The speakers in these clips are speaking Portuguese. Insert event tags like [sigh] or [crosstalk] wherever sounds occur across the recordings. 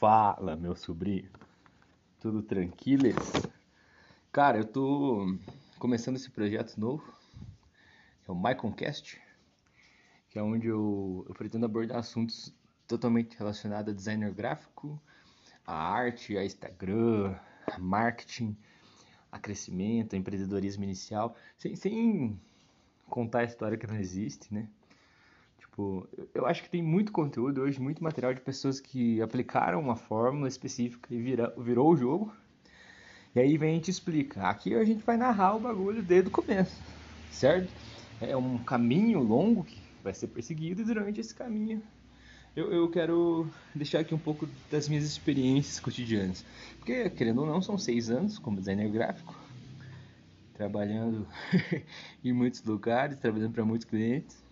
Fala, meu sobrinho. Tudo tranquilo? Cara, eu tô começando esse projeto novo, é o MyConcast, que é onde eu, eu pretendo abordar assuntos totalmente relacionados a designer gráfico, a arte, a Instagram, a marketing, a crescimento, a empreendedorismo inicial, sem, sem contar a história que não existe, né? Tipo, eu acho que tem muito conteúdo hoje, muito material de pessoas que aplicaram uma fórmula específica e vira, virou o jogo. E aí vem a gente explica. Aqui a gente vai narrar o bagulho desde o começo, certo? É um caminho longo que vai ser perseguido e durante esse caminho eu, eu quero deixar aqui um pouco das minhas experiências cotidianas. Porque, querendo ou não, são seis anos como designer gráfico, trabalhando [laughs] em muitos lugares, trabalhando para muitos clientes.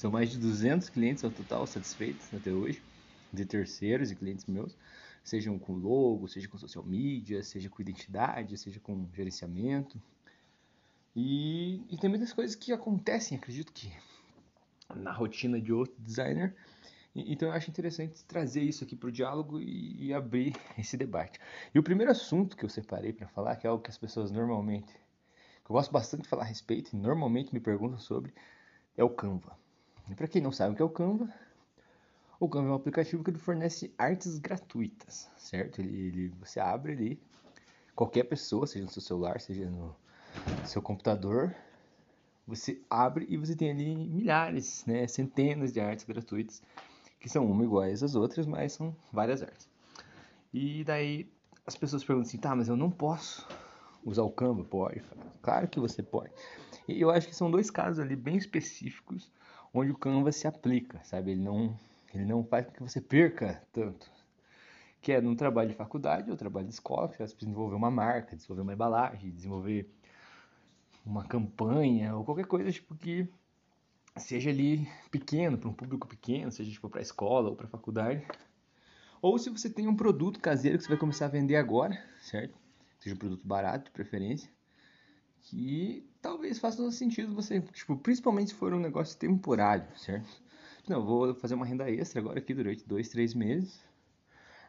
São mais de 200 clientes ao total satisfeitos até hoje, de terceiros e clientes meus, sejam com logo, seja com social media, seja com identidade, seja com gerenciamento. E, e tem muitas coisas que acontecem, acredito que na rotina de outro designer. Então eu acho interessante trazer isso aqui para o diálogo e, e, abrir esse debate. E o primeiro assunto que eu separei para falar, que é algo que as pessoas normalmente, que eu gosto bastante de falar a respeito, e normalmente me perguntam sobre, é o Canva. Para quem não sabe o que é o Canva, o Canva é um aplicativo que ele fornece artes gratuitas, certo? Ele, ele, você abre ali, qualquer pessoa, seja no seu celular, seja no seu computador, você abre e você tem ali milhares, né, centenas de artes gratuitas, que são uma iguais às outras, mas são várias artes. E daí as pessoas perguntam assim, tá, mas eu não posso usar o Canva? Pode, claro que você pode. E eu acho que são dois casos ali bem específicos onde o Canva se aplica, sabe? Ele não, ele não faz com que você perca tanto. Que é no trabalho de faculdade ou trabalho de escola, que você precisa desenvolver uma marca, desenvolver uma embalagem, desenvolver uma campanha ou qualquer coisa tipo que seja ali pequeno, para um público pequeno, seja tipo para a escola ou para faculdade. Ou se você tem um produto caseiro que você vai começar a vender agora, certo? Seja um produto barato de preferência que talvez faça sentido você, tipo, principalmente se for um negócio temporário, certo? Não, vou fazer uma renda extra agora aqui durante dois, três meses.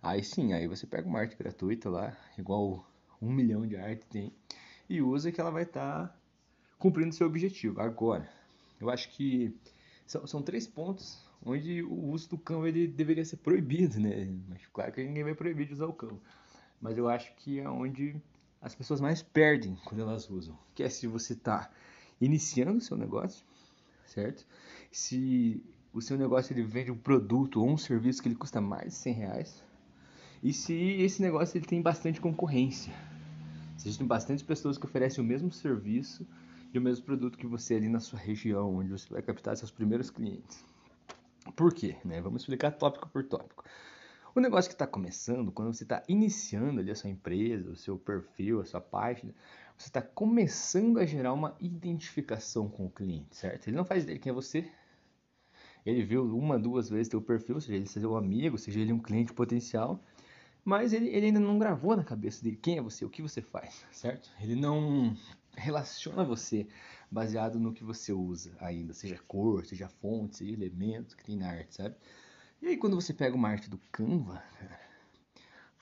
Aí sim, aí você pega uma arte gratuita lá, igual um milhão de arte tem, e usa que ela vai estar tá cumprindo seu objetivo. Agora, eu acho que são, são três pontos onde o uso do Canva ele deveria ser proibido, né? Mas claro que ninguém vai proibir de usar o Canva. Mas eu acho que é onde as pessoas mais perdem quando elas usam. Que é se você está iniciando o seu negócio, certo? Se o seu negócio ele vende um produto ou um serviço que ele custa mais de 100 reais. E se esse negócio ele tem bastante concorrência. Existem bastante pessoas que oferecem o mesmo serviço e o mesmo produto que você ali na sua região, onde você vai captar seus primeiros clientes. Por quê? Né? Vamos explicar tópico por tópico. O negócio que está começando, quando você está iniciando ali a sua empresa, o seu perfil, a sua página, você está começando a gerar uma identificação com o cliente, certo? Ele não faz ideia quem é você. Ele viu uma, duas vezes teu perfil, seja ele seja um amigo, seja ele um cliente potencial, mas ele, ele ainda não gravou na cabeça dele quem é você, o que você faz, certo? Ele não relaciona você baseado no que você usa ainda, seja cor, seja fonte, seja elementos que tem na arte, sabe? E aí quando você pega uma arte do Canva,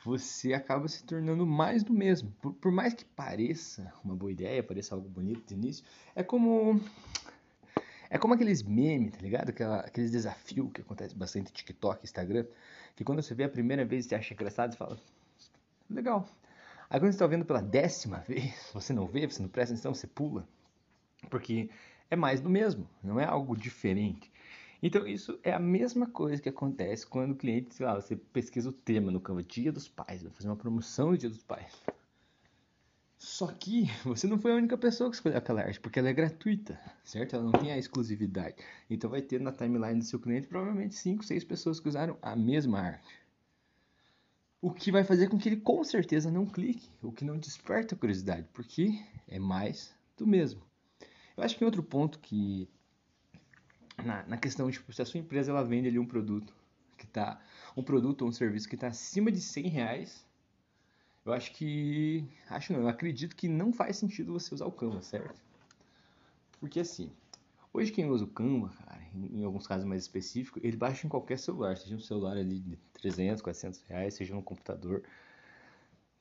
você acaba se tornando mais do mesmo. Por, por, mais que pareça uma boa ideia, pareça algo bonito de início, é como é como aqueles memes, tá ligado? Aquela, aqueles desafios que acontece bastante no TikTok, Instagram, que quando você vê a primeira vez você acha engraçado, você fala, legal. Aí quando você está vendo pela décima vez, [laughs] você não vê, você não presta atenção, você pula. Porque é mais do mesmo, não é algo diferente. Então, isso é a mesma coisa que acontece quando o cliente, sei lá, você pesquisa o tema no Canva Dia dos Pais, vai fazer uma promoção do Dia dos Pais. Só que você não foi a única pessoa que escolheu aquela arte, porque ela é gratuita, certo? Ela não tem a exclusividade. Então vai ter na timeline do seu cliente provavelmente 5, 6 pessoas que usaram a mesma arte. O que vai fazer com que ele com certeza não clique, o que não desperta curiosidade, porque é mais do mesmo. Eu acho que outro ponto que na, na questão, tipo, se a sua empresa ela vende ali um produto que tá, um produto ou um serviço que está acima de 100 reais, eu acho que, acho não, eu acredito que não faz sentido você usar o Canva, certo? Porque assim, hoje quem usa o Canva, cara, em alguns casos mais específicos, ele baixa em qualquer celular, seja um celular ali de 300, 400 reais, seja no computador.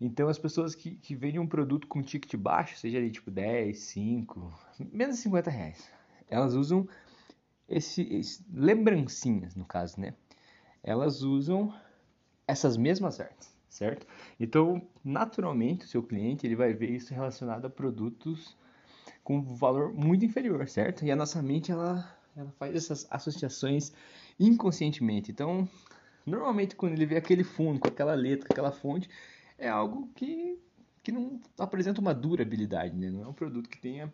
Então as pessoas que, que vendem um produto com ticket baixo, seja ali tipo 10, 5, menos de 50 reais, elas usam esse, esse, lembrancinhas no caso, né? Elas usam essas mesmas artes, certo? Então, naturalmente, o seu cliente ele vai ver isso relacionado a produtos com valor muito inferior, certo? E a nossa mente ela, ela faz essas associações inconscientemente. Então, normalmente quando ele vê aquele fundo com aquela letra, com aquela fonte, é algo que, que não apresenta uma durabilidade, né? Não é um produto que tenha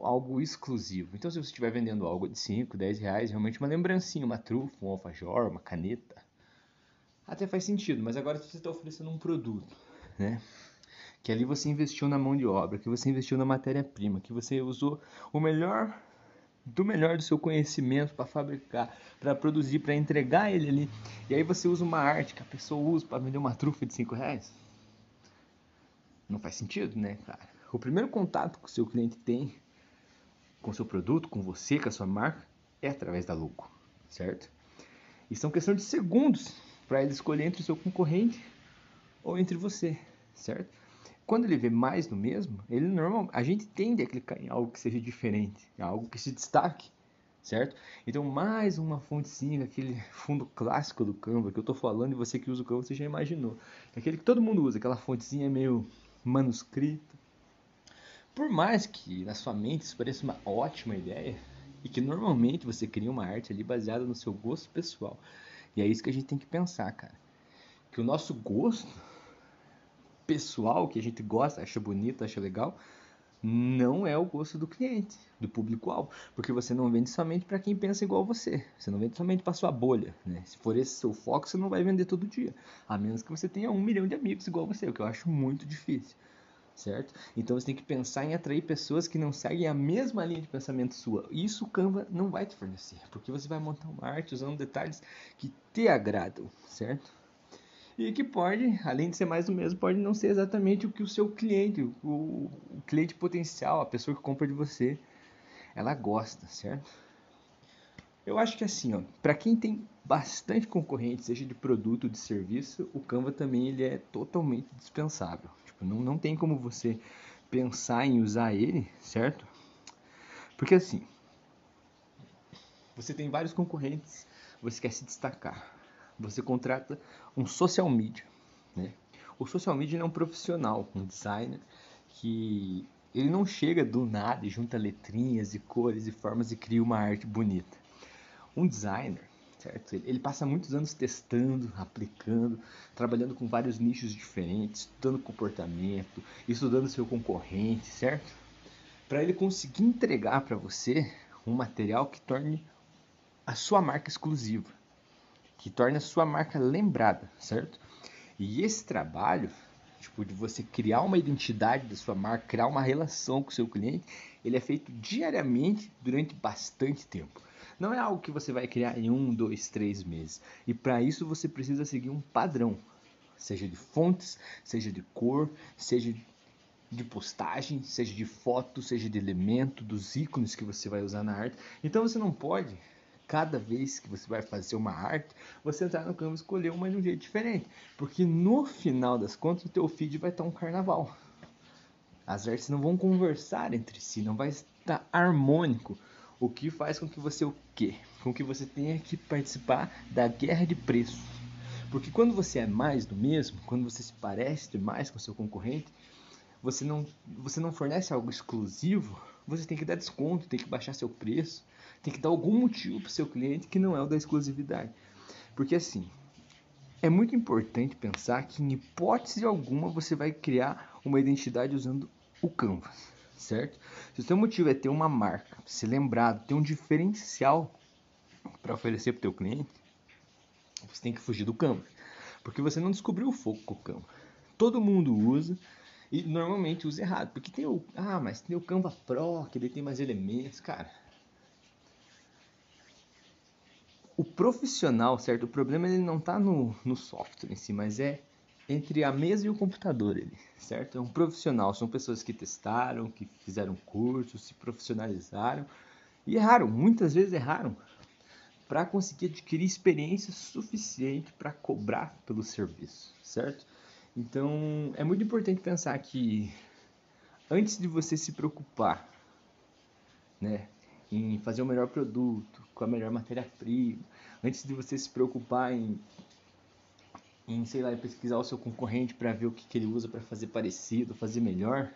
algo exclusivo. Então, se você estiver vendendo algo de 5, 10 reais, realmente uma lembrancinha, uma trufa, um alfajor, uma caneta, até faz sentido. Mas agora se você está oferecendo um produto, né? Que ali você investiu na mão de obra, que você investiu na matéria-prima, que você usou o melhor do melhor do seu conhecimento para fabricar, para produzir, para entregar ele ali. E aí você usa uma arte que a pessoa usa para vender uma trufa de 5 reais. Não faz sentido, né, cara? O primeiro contato que o seu cliente tem com seu produto, com você, com a sua marca, é através da logo, certo? E são questão de segundos para ele escolher entre o seu concorrente ou entre você, certo? Quando ele vê mais do mesmo, ele normal, a gente tende a clicar em algo que seja diferente, algo que se destaque, certo? Então, mais uma fontezinha, aquele fundo clássico do Canva que eu estou falando e você que usa o Canva, você já imaginou. Aquele que todo mundo usa, aquela fontezinha meio manuscrita. Por mais que na sua mente isso pareça uma ótima ideia, e que normalmente você cria uma arte ali baseada no seu gosto pessoal. E é isso que a gente tem que pensar, cara. Que o nosso gosto pessoal que a gente gosta, acha bonito, acha legal, não é o gosto do cliente, do público-alvo, porque você não vende somente para quem pensa igual você, você não vende somente para sua bolha, né? Se for esse seu foco, você não vai vender todo dia, a menos que você tenha um milhão de amigos igual você, o que eu acho muito difícil, certo? Então você tem que pensar em atrair pessoas que não seguem a mesma linha de pensamento sua. Isso o Canva não vai te fornecer, porque você vai montar uma arte usando detalhes que te agradam, certo? e que pode, além de ser mais do mesmo, pode não ser exatamente o que o seu cliente, o, o cliente potencial, a pessoa que compra de você, ela gosta, certo? Eu acho que assim, para quem tem bastante concorrente, seja de produto ou de serviço, o Canva também ele é totalmente dispensável. Tipo, não, não tem como você pensar em usar ele, certo? Porque assim, você tem vários concorrentes, você quer se destacar você contrata um social media. Né? O social media é um profissional, um designer que ele não chega do nada e junta letrinhas e cores e formas e cria uma arte bonita. Um designer, certo? Ele passa muitos anos testando, aplicando, trabalhando com vários nichos diferentes, estudando comportamento, estudando seu concorrente, certo? Para ele conseguir entregar para você um material que torne a sua marca exclusiva que torna a sua marca lembrada, certo? E esse trabalho, tipo, de você criar uma identidade da sua marca, criar uma relação com o seu cliente, ele é feito diariamente durante bastante tempo. Não é algo que você vai criar em um, dois, três meses. E para isso você precisa seguir um padrão, seja de fontes, seja de cor, seja de postagem, seja de foto, seja de elemento, dos ícones que você vai usar na arte. Então você não pode cada vez que você vai fazer uma arte, você entrar no Canva e escolher uma de um jeito diferente. Porque no final das contas, o teu feed vai estar um carnaval. As artes não vão conversar entre si, não vai estar harmônico. O que faz com que você o quê? Com que você tenha que participar da guerra de preços. Porque quando você é mais do mesmo, quando você se parece demais com seu concorrente, você não, você não fornece algo exclusivo, você tem que dar desconto, tem que baixar seu preço, tem que dar algum motivo para seu cliente que não é o da exclusividade. Porque assim, é muito importante pensar que em hipótese alguma você vai criar uma identidade usando o Canvas, certo? Se o seu motivo é ter uma marca, ser lembrado, ter um diferencial para oferecer para o teu cliente, você tem que fugir do Canvas. Porque você não descobriu o foco com o Canva. Todo mundo usa e normalmente usa errado. Porque tem o. Ah, mas tem o Canva Pro, que ele tem mais elementos. Cara, o profissional, certo? O problema ele não está no, no software em si, mas é entre a mesa e o computador, ele, certo? É um profissional, são pessoas que testaram, que fizeram cursos, se profissionalizaram E erraram, muitas vezes erraram, para conseguir adquirir experiência suficiente para cobrar pelo serviço, certo? Então é muito importante pensar que antes de você se preocupar, né, em fazer o melhor produto, com a melhor matéria-prima, antes de você se preocupar em, em sei lá, pesquisar o seu concorrente para ver o que, que ele usa para fazer parecido, fazer melhor,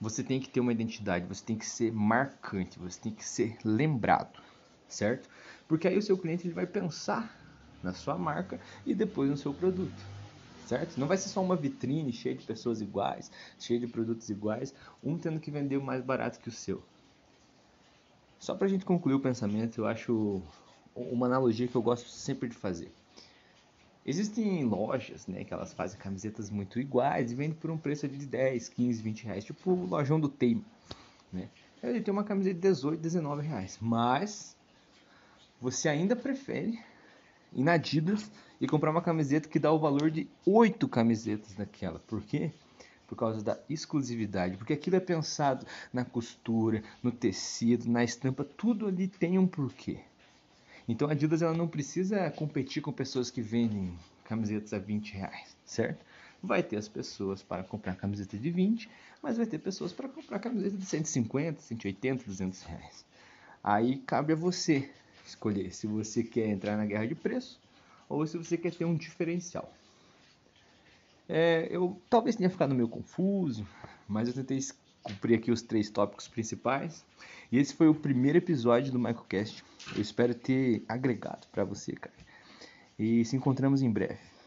você tem que ter uma identidade, você tem que ser marcante, você tem que ser lembrado, certo? Porque aí o seu cliente ele vai pensar na sua marca e depois no seu produto, certo? Não vai ser só uma vitrine cheia de pessoas iguais, cheia de produtos iguais, um tendo que vender o mais barato que o seu. Só para a gente concluir o pensamento, eu acho uma analogia que eu gosto sempre de fazer. Existem lojas, né, que elas fazem camisetas muito iguais e vendem por um preço de 10, 15, 20 reais, tipo o lojão do Teima, né? Ele tem uma camiseta de 18, 19 reais, mas você ainda prefere ir na Adidas e comprar uma camiseta que dá o valor de 8 camisetas daquela. Por quê? Por causa da exclusividade, porque aquilo é pensado na costura, no tecido, na estampa, tudo ali tem um porquê. Então a Adidas ela não precisa competir com pessoas que vendem camisetas a 20 reais, certo? Vai ter as pessoas para comprar camiseta de 20, mas vai ter pessoas para comprar camiseta de 150, 180, 200 reais. Aí cabe a você escolher se você quer entrar na guerra de preço ou se você quer ter um diferencial. É, eu talvez tenha ficado meio confuso, mas eu tentei cumprir aqui os três tópicos principais. E esse foi o primeiro episódio do MichaelCast. Eu espero ter agregado para você, cara. E se encontramos em breve.